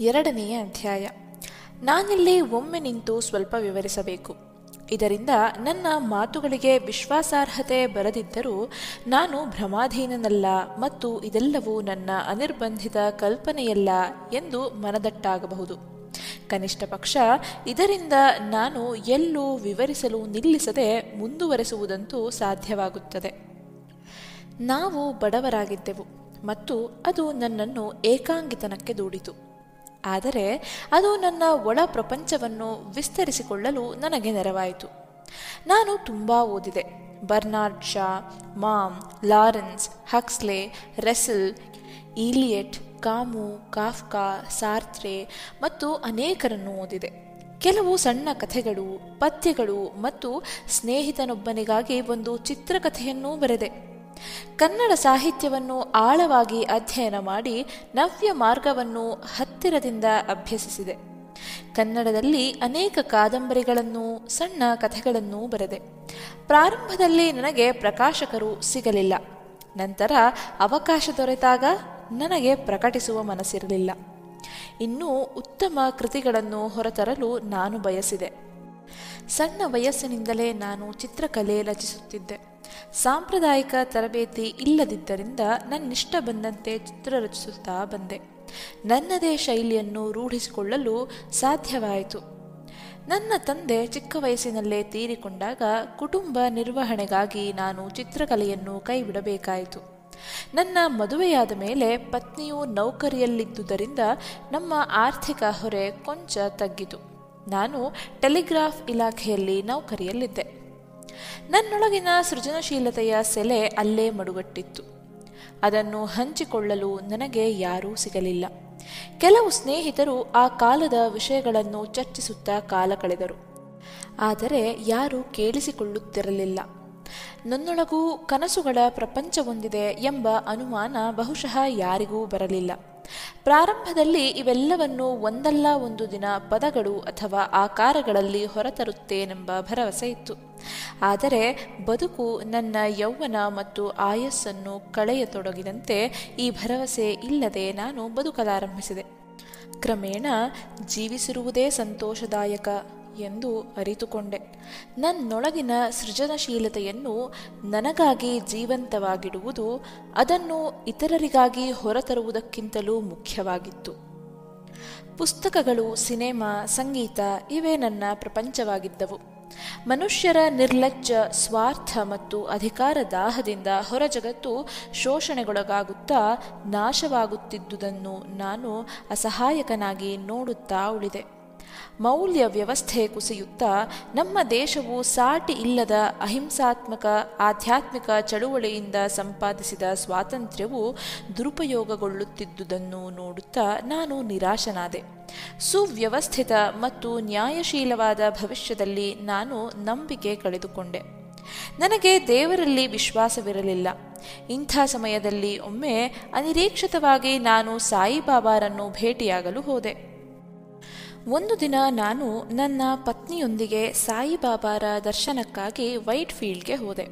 ಎರಡನೆಯ ಅಧ್ಯಾಯ. ನಾನಿಲ್ಲಿ ಒಮ್ಮೆ ನಿಂತು ಸ್ವಲ್ಪ ವಿವರಿಸಬೇಕು. ಇದರಿಂದ ನನ್ನ ಮಾತುಗಳಿಗೆ ವಿಶ್ವಾಸಾರ್ಹತೆ ಬರದಿದ್ದರೂ ನಾನು ಭ್ರಮಾಧೀನನಲ್ಲ ಮತ್ತು ಇದೆಲ್ಲವೂ ನನ್ನ ಅನಿರ್ಬಂಧಿತ ಕಲ್ಪನೆಯಲ್ಲ ಎಂದು ಮನದಟ್ಟಾಗಬಹುದು. ಕನಿಷ್ಠ ಪಕ್ಷ ಇದರಿಂದ ನಾನು ಎಲ್ಲೂ ವಿವರಿಸಲು ನಿಲ್ಲಿಸದೆ ಮುಂದುವರೆಸುವುದಂತೂ ಸಾಧ್ಯವಾಗುತ್ತದೆ. ನಾವು ಬಡವರಾಗಿದ್ದೆವು ಮತ್ತು ಅದು ನನ್ನನ್ನು ಏಕಾಂಗಿತನಕ್ಕೆ ದೂಡಿತು. ಆದರೆ ಅದು ನನ್ನ ಒಳ ಪ್ರಪಂಚವನ್ನು ವಿಸ್ತರಿಸಿಕೊಳ್ಳಲು ನನಗೆ ನೆರವಾಯಿತು. ನಾನು ತುಂಬ ಓದಿದೆ. Bernard Shaw, Maugham, Lawrence, Huxley Russell Eliot Camus, Kafka, Sartre ಮತ್ತು ಅನೇಕರನ್ನು ಓದಿದೆ. ಕೆಲವು ಸಣ್ಣ ಕಥೆಗಳು, ಪದ್ಯಗಳು ಮತ್ತು ಸ್ನೇಹಿತನೊಬ್ಬನಿಗಾಗಿ ಒಂದು ಚಿತ್ರಕಥೆಯನ್ನೂ ಬರೆದೆ. ಕನ್ನಡ ಸಾಹಿತ್ಯವನ್ನು ಆಳವಾಗಿ ಅಧ್ಯಯನ ಮಾಡಿ ನವ್ಯ ಮಾರ್ಗವನ್ನು ಹತ್ತಿರದಿಂದ ಅಭ್ಯಸಿಸಿದೆ. ಕನ್ನಡದಲ್ಲಿ ಅನೇಕ ಕಾದಂಬರಿಗಳನ್ನು, ಸಣ್ಣ ಕಥೆಗಳನ್ನೂ ಬರೆದೆ. ಪ್ರಾರಂಭದಲ್ಲಿ ನನಗೆ ಪ್ರಕಾಶಕರು ಸಿಗಲಿಲ್ಲ. ನಂತರ ಅವಕಾಶ ದೊರೆತಾಗ ನನಗೆ ಪ್ರಕಟಿಸುವ ಮನಸ್ಸಿರಲಿಲ್ಲ. ಇನ್ನೂ ಉತ್ತಮ ಕೃತಿಗಳನ್ನು ಹೊರತರಲು ನಾನು ಬಯಸಿದೆ. ಸಣ್ಣ ವಯಸ್ಸಿನಿಂದಲೇ ನಾನು ಚಿತ್ರಕಲೆ ರಚಿಸುತ್ತಿದ್ದೆ. ಸಾಂಪ್ರದಾಯಿಕ ತರಬೇತಿ ಇಲ್ಲದಿದ್ದರಿಂದ ನನ್ನಿಷ್ಟ ಬಂದಂತೆ ಚಿತ್ರ ರಚಿಸುತ್ತಾ ಬಂದೆ. ನನ್ನದೇ ಶೈಲಿಯನ್ನು ರೂಢಿಸಿಕೊಳ್ಳಲು ಸಾಧ್ಯವಾಯಿತು. ನನ್ನ ತಂದೆ ಚಿಕ್ಕ ವಯಸ್ಸಿನಲ್ಲೇ ತೀರಿಕೊಂಡಾಗ ಕುಟುಂಬ ನಿರ್ವಹಣೆಗಾಗಿ ನಾನು ಚಿತ್ರಕಲೆಯನ್ನು ಕೈಬಿಡಬೇಕಾಯಿತು. ನನ್ನ ಮದುವೆಯಾದ ಮೇಲೆ ಪತ್ನಿಯು ನೌಕರಿಯಲ್ಲಿದ್ದುದರಿಂದ ನಮ್ಮ ಆರ್ಥಿಕ ಹೊರೆ ಕೊಂಚ ತಗ್ಗಿತು. ನಾನು ಟೆಲಿಗ್ರಾಫ್ ಇಲಾಖೆಯಲ್ಲಿ ನೌಕರಿಯಲ್ಲಿದ್ದೆ. ನನ್ನೊಳಗಿನ ಸೃಜನಶೀಲತೆಯ ಸೆಲೆ ಅಲ್ಲೇ ಮಡುಗಟ್ಟಿತ್ತು. ಅದನ್ನು ಹಂಚಿಕೊಳ್ಳಲು ನನಗೆ ಯಾರೂ ಸಿಗಲಿಲ್ಲ. ಕೆಲವು ಸ್ನೇಹಿತರು ಆ ಕಾಲದ ವಿಷಯಗಳನ್ನು ಚರ್ಚಿಸುತ್ತಾ ಕಾಲ ಕಳೆದರು. ಆದರೆ ಯಾರೂ ಕೇಳಿಸಿಕೊಳ್ಳುತ್ತಿರಲಿಲ್ಲ. ನನ್ನೊಳಗೂ ಕನಸುಗಳ ಪ್ರಪಂಚವೊಂದಿದೆ ಎಂಬ ಅನುಮಾನ ಬಹುಶಃ ಯಾರಿಗೂ ಬರಲಿಲ್ಲ. ಪ್ರಾರಂಭದಲ್ಲಿ ಇವೆಲ್ಲವನ್ನು ಒಂದಲ್ಲ ಒಂದು ದಿನ ಪದಗಳು ಅಥವಾ ಆಕಾರಗಳಲ್ಲಿ ಹೊರತರುತ್ತೇನೆಂಬ ಭರವಸೆ ಇತ್ತು. ಆದರೆ ಬದುಕು ನನ್ನ ಯೌವನ ಮತ್ತು ಆಯಸ್ಸನ್ನು ಕಳೆಯತೊಡಗಿದಂತೆ ಈ ಭರವಸೆ ಇಲ್ಲದೆ ನಾನು ಬದುಕಲಾರಂಭಿಸಿದೆ. ಕ್ರಮೇಣ ಜೀವಿಸಿರುವುದೇ ಸಂತೋಷದಾಯಕ. ಎಂದು ಅರಿತುಕೊಂಡೆ. ನನ್ನೊಳಗಿನ ಸೃಜನಶೀಲತೆಯನ್ನು ನನಗಾಗಿ ಜೀವಂತವಾಗಿಡುವುದು ಅದನ್ನು ಇತರರಿಗಾಗಿ ಹೊರತರುವುದಕ್ಕಿಂತಲೂ ಮುಖ್ಯವಾಗಿತ್ತು. ಪುಸ್ತಕಗಳು, ಸಿನೆಮಾ, ಸಂಗೀತ ಇವೇ ನನ್ನ ಪ್ರಪಂಚವಾಗಿದ್ದವು. ಮನುಷ್ಯರ ನಿರ್ಲಜ್ಜ ಸ್ವಾರ್ಥ ಮತ್ತು ಅಧಿಕಾರ ದಾಹದಿಂದ ಹೊರಜಗತ್ತು ಶೋಷಣೆಗೊಳಗಾಗುತ್ತಾ ನಾಶವಾಗುತ್ತಿದ್ದುದನ್ನು ನಾನು ಅಸಹಾಯಕನಾಗಿ ನೋಡುತ್ತಾ ಉಳಿದೆ. ಮೌಲ್ಯ ವ್ಯವಸ್ಥೆ ಕುಸಿಯುತ್ತಾ ನಮ್ಮ ದೇಶವು ಸಾಟಿ ಇಲ್ಲದ ಅಹಿಂಸಾತ್ಮಕ, ಆಧ್ಯಾತ್ಮಿಕ ಚಳುವಳಿಯಿಂದ ಸಂಪಾದಿಸಿದ ಸ್ವಾತಂತ್ರ್ಯವು ದುರುಪಯೋಗಗೊಳ್ಳುತ್ತಿದ್ದುದನ್ನು ನೋಡುತ್ತಾ ನಾನು ನಿರಾಶನಾದೆ. ಸುವ್ಯವಸ್ಥಿತ ಮತ್ತು ನ್ಯಾಯಶೀಲವಾದ ಭವಿಷ್ಯದಲ್ಲಿ ನಾನು ನಂಬಿಕೆ ಕಳೆದುಕೊಂಡೆ. ನನಗೆ ದೇವರಲ್ಲಿ ವಿಶ್ವಾಸವಿರಲಿಲ್ಲ. ಇಂಥ ಸಮಯದಲ್ಲಿ ಒಮ್ಮೆ ಅನಿರೀಕ್ಷಿತವಾಗಿ ನಾನು ಸಾಯಿಬಾಬಾರನ್ನು ಭೇಟಿಯಾಗಲು ಹೋದೆ. ಒಂದು ದಿನ ನಾನು ನನ್ನ ಪತ್ನಿಯೊಂದಿಗೆ ಸಾಯಿಬಾಬಾರ ದರ್ಶನಕ್ಕಾಗಿ ವೈಟ್ ಫೀಲ್ಡ್ಗೆ ಹೋದೆ.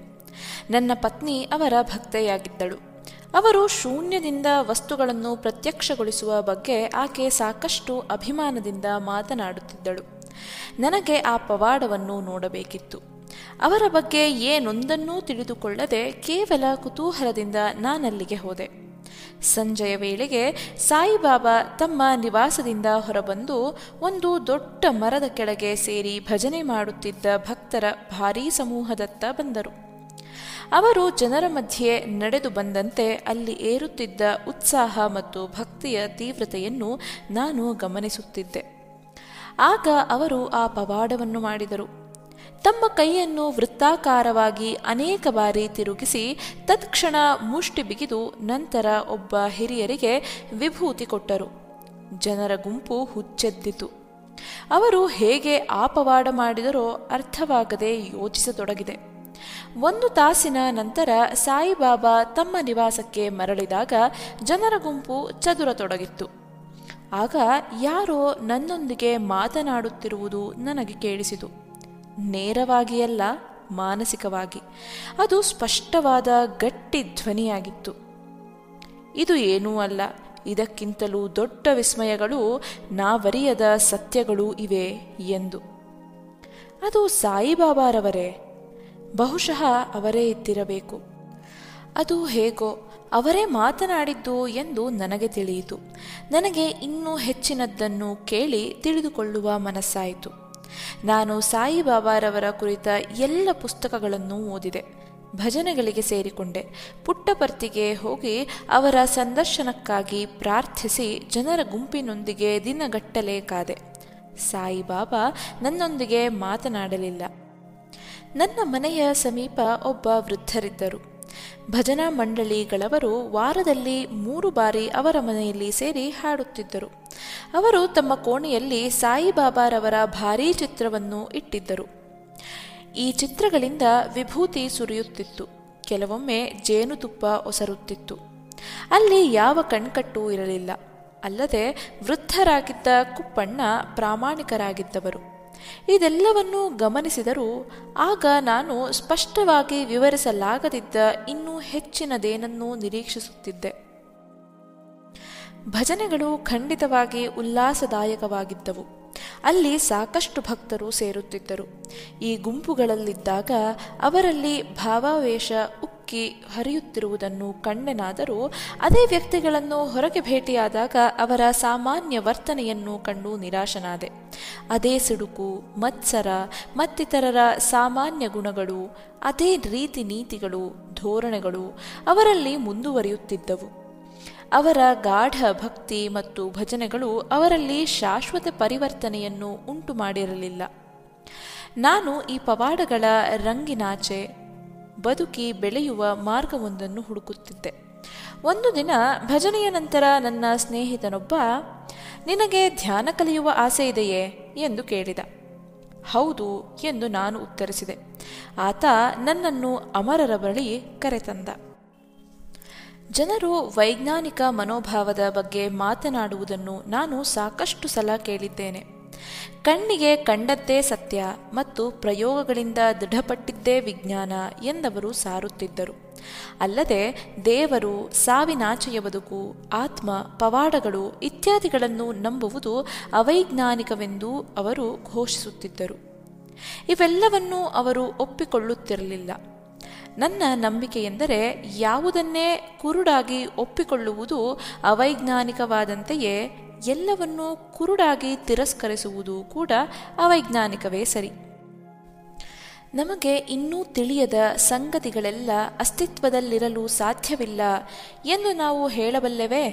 ನನ್ನ ಪತ್ನಿ ಅವರ ಭಕ್ತೆಯಾಗಿದ್ದಳು. ಅವರು ಶೂನ್ಯದಿಂದ ವಸ್ತುಗಳನ್ನು ಪ್ರತ್ಯಕ್ಷಗೊಳಿಸುವ ಬಗ್ಗೆ ಆಕೆ ಸಾಕಷ್ಟು ಅಭಿಮಾನದಿಂದ ಮಾತನಾಡುತ್ತಿದ್ದಳು. ನನಗೆ ಆ ಪವಾಡವನ್ನು ನೋಡಬೇಕಿತ್ತು. ಅವರ ಬಗ್ಗೆ ಏನೊಂದನ್ನೂ ತಿಳಿದುಕೊಳ್ಳದೆ ಕೇವಲ ಕುತೂಹಲದಿಂದ ನಾನಲ್ಲಿಗೆ ಹೋದೆ. ಸಂಜೆಯ ವೇಳೆಗೆ ಸಾಯಿಬಾಬಾ ತಮ್ಮ ನಿವಾಸದಿಂದ ಹೊರಬಂದು ಒಂದು ದೊಡ್ಡ ಮರದ ಕೆಳಗೆ ಸೇರಿ ಭಜನೆ ಮಾಡುತ್ತಿದ್ದ ಭಕ್ತರ ಭಾರೀ ಸಮೂಹದತ್ತ ಬಂದರು. ಅವರು ಜನರ ಮಧ್ಯೆ ನಡೆದು ಬಂದಂತೆ ಅಲ್ಲಿ ಏರುತ್ತಿದ್ದ ಉತ್ಸಾಹ ಮತ್ತು ಭಕ್ತಿಯ ತೀವ್ರತೆಯನ್ನು ನಾನು ಗಮನಿಸುತ್ತಿದ್ದೆ. ಆಗ ಅವರು ಆ ಪವಾಡವನ್ನು ಮಾಡಿದರು. ತಮ್ಮ ಕೈಯನ್ನು ವೃತ್ತಾಕಾರವಾಗಿ ಅನೇಕ ಬಾರಿ ತಿರುಗಿಸಿ, ತತ್ಕ್ಷಣ ಮುಷ್ಟಿ ಬಿಗಿದು ನಂತರ ಒಬ್ಬ ಹಿರಿಯರಿಗೆ ವಿಭೂತಿ ಕೊಟ್ಟರು. ಜನರ ಗುಂಪು ಹುಚ್ಚೆದ್ದಿತು. ಅವರು ಹೇಗೆ ಆಪವಾಡ ಪವಾಡ ಮಾಡಿದರೋ ಅರ್ಥವಾಗದೆ ಯೋಚಿಸತೊಡಗಿದೆ. ಒಂದು ತಾಸಿನ ನಂತರ ಸಾಯಿಬಾಬಾ ತಮ್ಮ ನಿವಾಸಕ್ಕೆ ಮರಳಿದಾಗ ಜನರ ಗುಂಪು ಚದುರತೊಡಗಿತ್ತು. ಆಗ ಯಾರೋ ನನ್ನೊಂದಿಗೆ ಮಾತನಾಡುತ್ತಿರುವುದು ನನಗೆ ಕೇಳಿಸಿತು. ನೇರವಾಗಿಯಲ್ಲ, ಮಾನಸಿಕವಾಗಿ. ಅದು ಸ್ಪಷ್ಟವಾದ ಗಟ್ಟಿ ಧ್ವನಿಯಾಗಿತ್ತು. ಇದು ಏನೂ ಅಲ್ಲ. ಇದಕ್ಕಿಂತಲೂ ದೊಡ್ಡ ವಿಸ್ಮಯಗಳು ನಾವರಿಯದ ಸತ್ಯಗಳು ಇವೆ ಎಂದು. ಅದು ಸಾಯಿಬಾಬಾರವರೇ. ಬಹುಶಃ ಅವರೇ ಇದ್ದಿರಬೇಕು. ಅದು ಹೇಗೋ, ಅವರೇ ಮಾತನಾಡಿದ್ದು ಎಂದು ನನಗೆ ತಿಳಿಯಿತು. ನನಗೆ ಇನ್ನೂ ಹೆಚ್ಚಿನದ್ದನ್ನು ಕೇಳಿ ತಿಳಿದುಕೊಳ್ಳುವ ಮನಸ್ಸಾಯಿತು. ನಾನು ಸಾಯಿಬಾಬಾರವರ ಕುರಿತ ಎಲ್ಲ ಪುಸ್ತಕಗಳನ್ನು ಓದಿದೆ. ಭಜನೆಗಳಿಗೆ ಸೇರಿಕೊಂಡೆ. ಪುಟ್ಟಪರ್ತಿಗೆ ಹೋಗಿ ಅವರ ಸಂದರ್ಶನಕ್ಕಾಗಿ ಪ್ರಾರ್ಥಿಸಿ ಜನರ ಗುಂಪಿನೊಂದಿಗೆ ದಿನಗಟ್ಟಲೆ ಕಾದೆ. ಸಾಯಿಬಾಬಾ ನನ್ನೊಂದಿಗೆ ಮಾತನಾಡಲಿಲ್ಲ. ನನ್ನ ಮನೆಯ ಸಮೀಪ ಒಬ್ಬ ವೃದ್ಧರಿದ್ದರು. ಭಜನಾ ಮಂಡಳಿಗಳವರು ವಾರದಲ್ಲಿ ಮೂರು ಬಾರಿ ಅವರ ಮನೆಯಲ್ಲಿ ಸೇರಿ ಹಾಡುತ್ತಿದ್ದರು. ಅವರು ತಮ್ಮ ಕೋಣೆಯಲ್ಲಿ ಸಾಯಿಬಾಬಾರವರ ಭಾರೀ ಚಿತ್ರವನ್ನು ಇಟ್ಟಿದ್ದರು. ಈ ಚಿತ್ರಗಳಿಂದ ವಿಭೂತಿ ಸುರಿಯುತ್ತಿತ್ತು. ಕೆಲವೊಮ್ಮೆ ಜೇನುತುಪ್ಪ ಒಸರುತ್ತಿತ್ತು. ಅಲ್ಲಿ ಯಾವ ಕಣ್ಕಟ್ಟು ಇರಲಿಲ್ಲ. ಅಲ್ಲದೆ ವೃದ್ಧರಾಗಿದ್ದ ಕುಪ್ಪಣ್ಣ ಪ್ರಾಮಾಣಿಕರಾಗಿದ್ದವರು. ಇದೆಲ್ಲವನ್ನೂ ಗಮನಿಸಿದರೂ ಆಗ ನಾನು ಸ್ಪಷ್ಟವಾಗಿ ವಿವರಿಸಲಾಗದಿದ್ದ ಇನ್ನೂ ಹೆಚ್ಚಿನದೇನನ್ನೂ ನಿರೀಕ್ಷಿಸುತ್ತಿದ್ದೆ. ಭಜನೆಗಳು ಖಂಡಿತವಾಗಿ ಉಲ್ಲಾಸದಾಯಕವಾಗಿದ್ದವು. ಅಲ್ಲಿ ಸಾಕಷ್ಟು ಭಕ್ತರು ಸೇರುತ್ತಿದ್ದರು. ಈ ಗುಂಪುಗಳಲ್ಲಿದ್ದಾಗ ಅವರಲ್ಲಿ ಭಾವಾವೇಶ ಉಕ್ಕಿ ಹರಿಯುತ್ತಿರುವುದನ್ನು ಕಣ್ಣೆನಾದರೂ ಅದೇ ವ್ಯಕ್ತಿಗಳನ್ನು ಹೊರಗೆ ಭೇಟಿಯಾದಾಗ ಅವರ ಸಾಮಾನ್ಯ ವರ್ತನೆಯನ್ನು ಕಂಡು ನಿರಾಶನಾದೆ. ಅದೇ ಸಿಡುಕು, ಮತ್ಸರ, ಮತ್ತಿತರರ ಸಾಮಾನ್ಯ ಗುಣಗಳು, ಅದೇ ರೀತಿ ನೀತಿಗಳು, ಧೋರಣೆಗಳು ಅವರಲ್ಲಿ ಮುಂದುವರಿಯುತ್ತಿದ್ದವು. ಅವರ ಗಾಢ ಭಕ್ತಿ ಮತ್ತು ಭಜನೆಗಳು ಅವರಲ್ಲಿ ಶಾಶ್ವತ ಪರಿವರ್ತನೆಯನ್ನು ಉಂಟು ಮಾಡಿರಲಿಲ್ಲ ನಾನು ಈ ಪವಾಡಗಳ ರಂಗಿನಾಚೆ, ಬದುಕಿ ಬೆಳೆಯುವ ಮಾರ್ಗವೊಂದನ್ನು ಹುಡುಕುತ್ತಿದ್ದೆ. ಒಂದು ದಿನ ಭಜನೆಯ ನಂತರ ನನ್ನ ಸ್ನೇಹಿತನೊಬ್ಬ ನಿನಗೆ ಧ್ಯಾನ ಕಲಿಯುವ ಆಸೆ ಇದೆಯೇ ಎಂದು ಕೇಳಿದ. ಹೌದು ಎಂದು ನಾನು ಉತ್ತರಿಸಿದೆ. ಆತ ನನ್ನನ್ನು ಅಮರರ ಬಳಿ ಕರೆತಂದ. ಜನರು ವೈಜ್ಞಾನಿಕ ಮನೋಭಾವದ ಬಗ್ಗೆ ಮಾತನಾಡುವುದನ್ನು ನಾನು ಸಾಕಷ್ಟು ಸಲ ಕೇಳಿದ್ದೇನೆ. ಕಣ್ಣಿಗೆ ಕಂಡದ್ದೇ ಸತ್ಯ ಮತ್ತು ಪ್ರಯೋಗಗಳಿಂದ ದೃಢಪಟ್ಟಿದ್ದೇ ವಿಜ್ಞಾನ ಎಂದವರು ಸಾರುತ್ತಿದ್ದರು. ಅಲ್ಲದೆ ದೇವರು, ಸಾವಿನಾಚೆಯ ಬದುಕು, ಆತ್ಮ, ಪವಾಡಗಳು ಇತ್ಯಾದಿಗಳನ್ನು ನಂಬುವುದು ಅವೈಜ್ಞಾನಿಕವೆಂದು ಅವರು ಘೋಷಿಸುತ್ತಿದ್ದರು. ಇವೆಲ್ಲವನ್ನೂ ಅವರು ಒಪ್ಪಿಕೊಳ್ಳುತ್ತಿರಲಿಲ್ಲ. ನನ್ನ ನಂಬಿಕೆ ಎಂದರೆ ಯಾವುದನ್ನೇ ಕುರುಡಾಗಿ ಒಪ್ಪಿಕೊಳ್ಳುವುದು ಅವೈಜ್ಞಾನಿಕವಾದಂತೆಯೇ ಎಲ್ಲವನ್ನೂ ಕುರುಡಾಗಿ ತಿರಸ್ಕರಿಸುವುದು ಕೂಡ ಅವೈಜ್ಞಾನಿಕವೇ ಸರಿ. ನಮಗೆ ಇನ್ನೂ ತಿಳಿಯದ ಸಂಗತಿಗಳೆಲ್ಲ ಅಸ್ತಿತ್ವದಲ್ಲಿರಲು ಸಾಧ್ಯವಿಲ್ಲ ಎಂದು ನಾವು ಹೇಳಬಲ್ಲೆವೇ?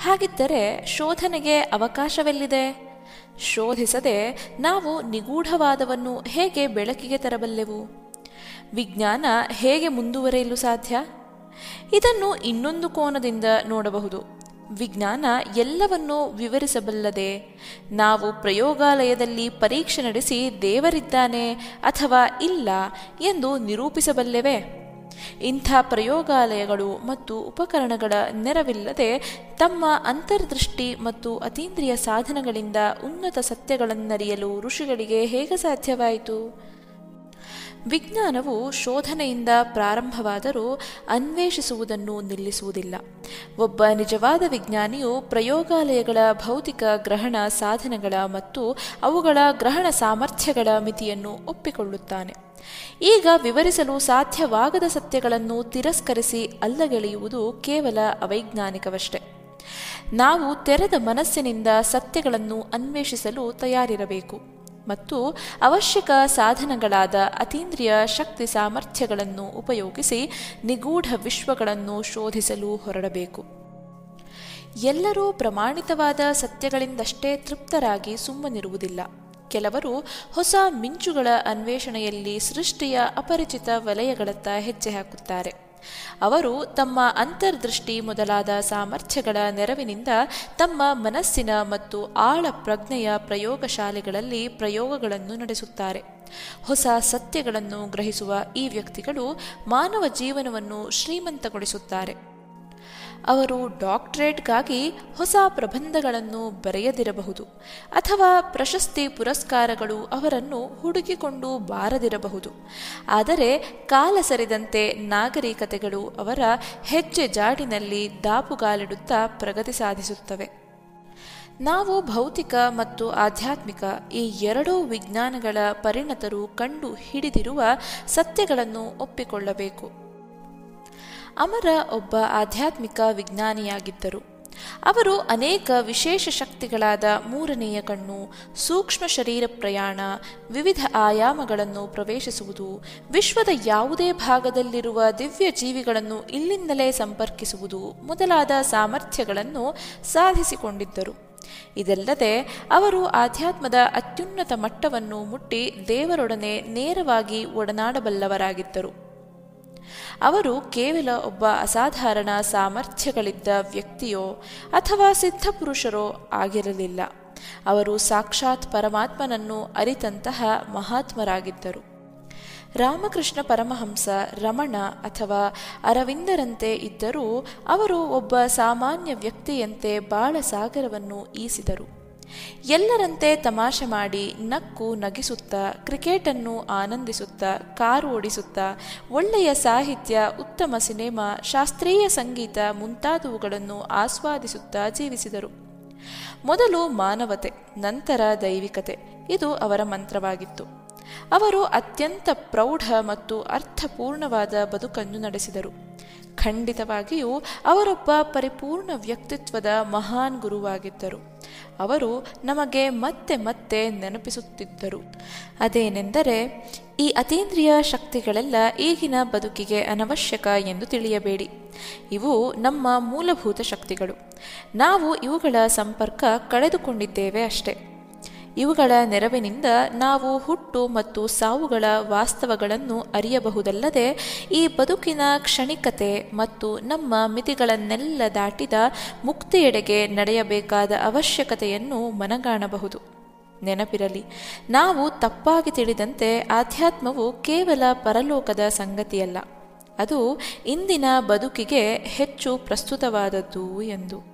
ಹಾಗಿದ್ದರೆ ಶೋಧನೆಗೆ ಅವಕಾಶವೆಲ್ಲಿದೆ? ಶೋಧಿಸದೆ ನಾವು ನಿಗೂಢವಾದವನ್ನು ಹೇಗೆ ಬೆಳಕಿಗೆ ತರಬಲ್ಲೆವು? ವಿಜ್ಞಾನ ಹೇಗೆ ಮುಂದುವರೆಯಲು ಸಾಧ್ಯ? ಇದನ್ನು ಇನ್ನೊಂದು ಕೋನದಿಂದ ನೋಡಬಹುದು. ವಿಜ್ಞಾನ ಎಲ್ಲವನ್ನೂ ವಿವರಿಸಬಲ್ಲದೆ ನಾವು ಪ್ರಯೋಗಾಲಯದಲ್ಲಿ ಪರೀಕ್ಷೆ ನಡೆಸಿ ದೇವರಿದ್ದಾನೆ ಅಥವಾ ಇಲ್ಲ ಎಂದು ನಿರೂಪಿಸಬಲ್ಲೆವೆ. ಇಂಥ ಪ್ರಯೋಗಾಲಯಗಳು ಮತ್ತು ಉಪಕರಣಗಳ ನೆರವಿಲ್ಲದೆ ತಮ್ಮ ಅಂತರ್ದೃಷ್ಟಿ ಮತ್ತು ಅತೀಂದ್ರಿಯ ಸಾಧನಗಳಿಂದ ಉನ್ನತ ಸತ್ಯಗಳನ್ನರಿಯಲು ಋಷಿಗಳಿಗೆ ಹೇಗೆ ಸಾಧ್ಯವಾಯಿತು? ವಿಜ್ಞಾನವು ಶೋಧನೆಯಿಂದ ಪ್ರಾರಂಭವಾದರೂ ಅನ್ವೇಷಿಸುವುದನ್ನು ನಿಲ್ಲಿಸುವುದಿಲ್ಲ. ಒಬ್ಬ ನಿಜವಾದ ವಿಜ್ಞಾನಿಯು ಪ್ರಯೋಗಾಲಯಗಳ ಭೌತಿಕ ಗ್ರಹಣ ಸಾಧನಗಳ ಮತ್ತು ಅವುಗಳ ಗ್ರಹಣ ಸಾಮರ್ಥ್ಯಗಳ ಮಿತಿಯನ್ನು ಒಪ್ಪಿಕೊಳ್ಳುತ್ತಾನೆ. ಈಗ ವಿವರಿಸಲು ಸಾಧ್ಯವಾಗದ ಸತ್ಯಗಳನ್ನು ತಿರಸ್ಕರಿಸಿ ಅಲ್ಲಗೆಳೆಯುವುದು ಕೇವಲ ಅವೈಜ್ಞಾನಿಕವಷ್ಟೆ. ನಾವು ತೆರೆದ ಮನಸ್ಸಿನಿಂದ ಸತ್ಯಗಳನ್ನು ಅನ್ವೇಷಿಸಲು ತಯಾರಿರಬೇಕು. ಮತ್ತು ಅವಶ್ಯಕ ಸಾಧನಗಳಾದ ಅತೀಂದ್ರಿಯ ಶಕ್ತಿ ಸಾಮರ್ಥ್ಯಗಳನ್ನು ಉಪಯೋಗಿಸಿ ನಿಗೂಢ ವಿಶ್ವಗಳನ್ನು ಶೋಧಿಸಲು ಹೊರಡಬೇಕು. ಎಲ್ಲರೂ ಪ್ರಮಾಣಿತವಾದ ಸತ್ಯಗಳಿಂದಷ್ಟೇ ತೃಪ್ತರಾಗಿ ಸುಮ್ಮನಿರುವುದಿಲ್ಲ. ಕೆಲವರು ಹೊಸ ಮಿಂಚುಗಳ ಅನ್ವೇಷಣೆಯಲ್ಲಿ ಸೃಷ್ಟಿಯ ಅಪರಿಚಿತ ವಲಯಗಳತ್ತ ಹೆಜ್ಜೆ ಹಾಕುತ್ತಾರೆ. ಅವರು ತಮ್ಮ ಅಂತರ್ದೃಷ್ಟಿ ಮೊದಲಾದ ಸಾಮರ್ಥ್ಯಗಳ ನೆರವಿನಿಂದ ತಮ್ಮ ಮನಸ್ಸಿನ ಮತ್ತು ಆಳ ಪ್ರಜ್ಞೆಯ ಪ್ರಯೋಗಶಾಲೆಗಳಲ್ಲಿ ಪ್ರಯೋಗಗಳನ್ನು ನಡೆಸುತ್ತಾರೆ. ಹೊಸ ಸತ್ಯಗಳನ್ನು ಗ್ರಹಿಸುವ ಈ ವ್ಯಕ್ತಿಗಳು ಮಾನವ ಜೀವನವನ್ನು ಶ್ರೀಮಂತಗೊಳಿಸುತ್ತಾರೆ. ಅವರು ಡಾಕ್ಟರೇಟ್ಗಾಗಿ ಹೊಸ ಪ್ರಬಂಧಗಳನ್ನು ಬರೆಯದಿರಬಹುದು ಅಥವಾ ಪ್ರಶಸ್ತಿ ಪುರಸ್ಕಾರಗಳು ಅವರನ್ನು ಹುಡುಕಿಕೊಂಡು ಬಾರದಿರಬಹುದು. ಆದರೆ ಕಾಲ ಸರಿದಂತೆ ನಾಗರಿಕತೆಗಳು ಅವರ ಹೆಜ್ಜೆ ಜಾಡಿನಲ್ಲಿ ದಾಪುಗಾಲಿಡುತ್ತಾ ಪ್ರಗತಿ ಸಾಧಿಸುತ್ತವೆ. ನಾವು ಭೌತಿಕ ಮತ್ತು ಆಧ್ಯಾತ್ಮಿಕ ಈ ಎರಡೂ ವಿಜ್ಞಾನಗಳ ಪರಿಣತರು ಕಂಡು ಹಿಡಿದಿರುವ ಸತ್ಯಗಳನ್ನು ಒಪ್ಪಿಕೊಳ್ಳಬೇಕು. ಅಮರ ಒಬ್ಬ ಆಧ್ಯಾತ್ಮಿಕ ವಿಜ್ಞಾನಿಯಾಗಿದ್ದರು. ಅವರು ಅನೇಕ ವಿಶೇಷ ಶಕ್ತಿಗಳಾದ ಮೂರನೆಯ ಕಣ್ಣು, ಸೂಕ್ಷ್ಮ ಶರೀರ ಪ್ರಯಾಣ, ವಿವಿಧ ಆಯಾಮಗಳನ್ನು ಪ್ರವೇಶಿಸುವುದು, ವಿಶ್ವದ ಯಾವುದೇ ಭಾಗದಲ್ಲಿರುವ ದಿವ್ಯ ಜೀವಿಗಳನ್ನು ಇಲ್ಲಿಂದಲೇ ಸಂಪರ್ಕಿಸುವುದು ಮೊದಲಾದ ಸಾಮರ್ಥ್ಯಗಳನ್ನು ಸಾಧಿಸಿಕೊಂಡಿದ್ದರು. ಇದಲ್ಲದೆ ಅವರು ಆಧ್ಯಾತ್ಮದ ಅತ್ಯುನ್ನತ ಮಟ್ಟವನ್ನು ಮುಟ್ಟಿ ದೇವರೊಡನೆ ನೇರವಾಗಿ ಒಡನಾಡಬಲ್ಲವರಾಗಿದ್ದರು. ಅವರು ಕೇವಲ ಒಬ್ಬ ಅಸಾಧಾರಣ ಸಾಮರ್ಥ್ಯಗಳಿದ್ದ ವ್ಯಕ್ತಿಯೋ ಅಥವಾ ಸಿದ್ಧಪುರುಷರೋ ಆಗಿರಲಿಲ್ಲ. ಅವರು ಸಾಕ್ಷಾತ್ ಪರಮಾತ್ಮನನ್ನು ಅರಿತಂತಹ ಮಹಾತ್ಮರಾಗಿದ್ದರು. ರಾಮಕೃಷ್ಣ ಪರಮಹಂಸ, ರಮಣ ಅಥವಾ ಅರವಿಂದರಂತೆ ಇದ್ದರೂ ಅವರು ಒಬ್ಬ ಸಾಮಾನ್ಯ ವ್ಯಕ್ತಿಯಂತೆ ಬಾಳ ಸಾಗರವನ್ನು ಈಸಿದರು. ಎಲ್ಲರಂತೆ ತಮಾಷೆ ಮಾಡಿ ನಕ್ಕು ನಗಿಸುತ್ತಾ, ಕ್ರಿಕೆಟನ್ನು ಆನಂದಿಸುತ್ತಾ, ಕಾರು ಓಡಿಸುತ್ತಾ, ಒಳ್ಳೆಯ ಸಾಹಿತ್ಯ, ಉತ್ತಮ ಸಿನಿಮಾ, ಶಾಸ್ತ್ರೀಯ ಸಂಗೀತ ಮುಂತಾದವುಗಳನ್ನು ಆಸ್ವಾದಿಸುತ್ತಾ ಜೀವಿಸಿದರು. ಮೊದಲು ಮಾನವತೆ, ನಂತರ ದೈವಿಕತೆ. ಇದು ಅವರ ಮಂತ್ರವಾಗಿತ್ತು. ಅವರು ಅತ್ಯಂತ ಪ್ರೌಢ ಮತ್ತು ಅರ್ಥಪೂರ್ಣವಾದ ಬದುಕನ್ನು ನಡೆಸಿದರು. ಖಂಡಿತವಾಗಿಯೂ ಅವರೊಬ್ಬ ಪರಿಪೂರ್ಣ ವ್ಯಕ್ತಿತ್ವದ ಮಹಾನ್ ಗುರುವಾಗಿದ್ದರು. ಅವರು ನಮಗೆ ಮತ್ತೆ ಮತ್ತೆ ನೆನಪಿಸುತ್ತಿದ್ದರು. ಅದೇನೆಂದರೆ, ಈ ಅತೀಂದ್ರಿಯ ಶಕ್ತಿಗಳೆಲ್ಲ ಈಗಿನ ಬದುಕಿಗೆ ಅನವಶ್ಯಕ ಎಂದು ತಿಳಿಯಬೇಡಿ. ಇವು ನಮ್ಮ ಮೂಲಭೂತ ಶಕ್ತಿಗಳು. ನಾವು ಇವುಗಳ ಸಂಪರ್ಕ ಕಳೆದುಕೊಂಡಿದ್ದೇವೆ ಅಷ್ಟೇ. ಇವುಗಳ ನೆರವಿನಿಂದ ನಾವು ಹುಟ್ಟು ಮತ್ತು ಸಾವುಗಳ ವಾಸ್ತವಗಳನ್ನು ಅರಿಯಬಹುದಲ್ಲದೆ ಈ ಬದುಕಿನ ಕ್ಷಣಿಕತೆ ಮತ್ತು ನಮ್ಮ ಮಿತಿಗಳನ್ನೆಲ್ಲ ದಾಟಿದ ಮುಕ್ತಿಯೆಡೆಗೆ ನಡೆಯಬೇಕಾದ ಅವಶ್ಯಕತೆಯನ್ನು ಮನಗಾಣಬಹುದು. ನೆನಪಿರಲಿ, ನಾವು ತಪ್ಪಾಗಿ ತಿಳಿದಂತೆ ಆಧ್ಯಾತ್ಮವು ಕೇವಲ ಪರಲೋಕದ ಸಂಗತಿಯಲ್ಲ, ಅದು ಇಂದಿನ ಬದುಕಿಗೆ ಹೆಚ್ಚು ಪ್ರಸ್ತುತವಾದದ್ದು ಎಂದು.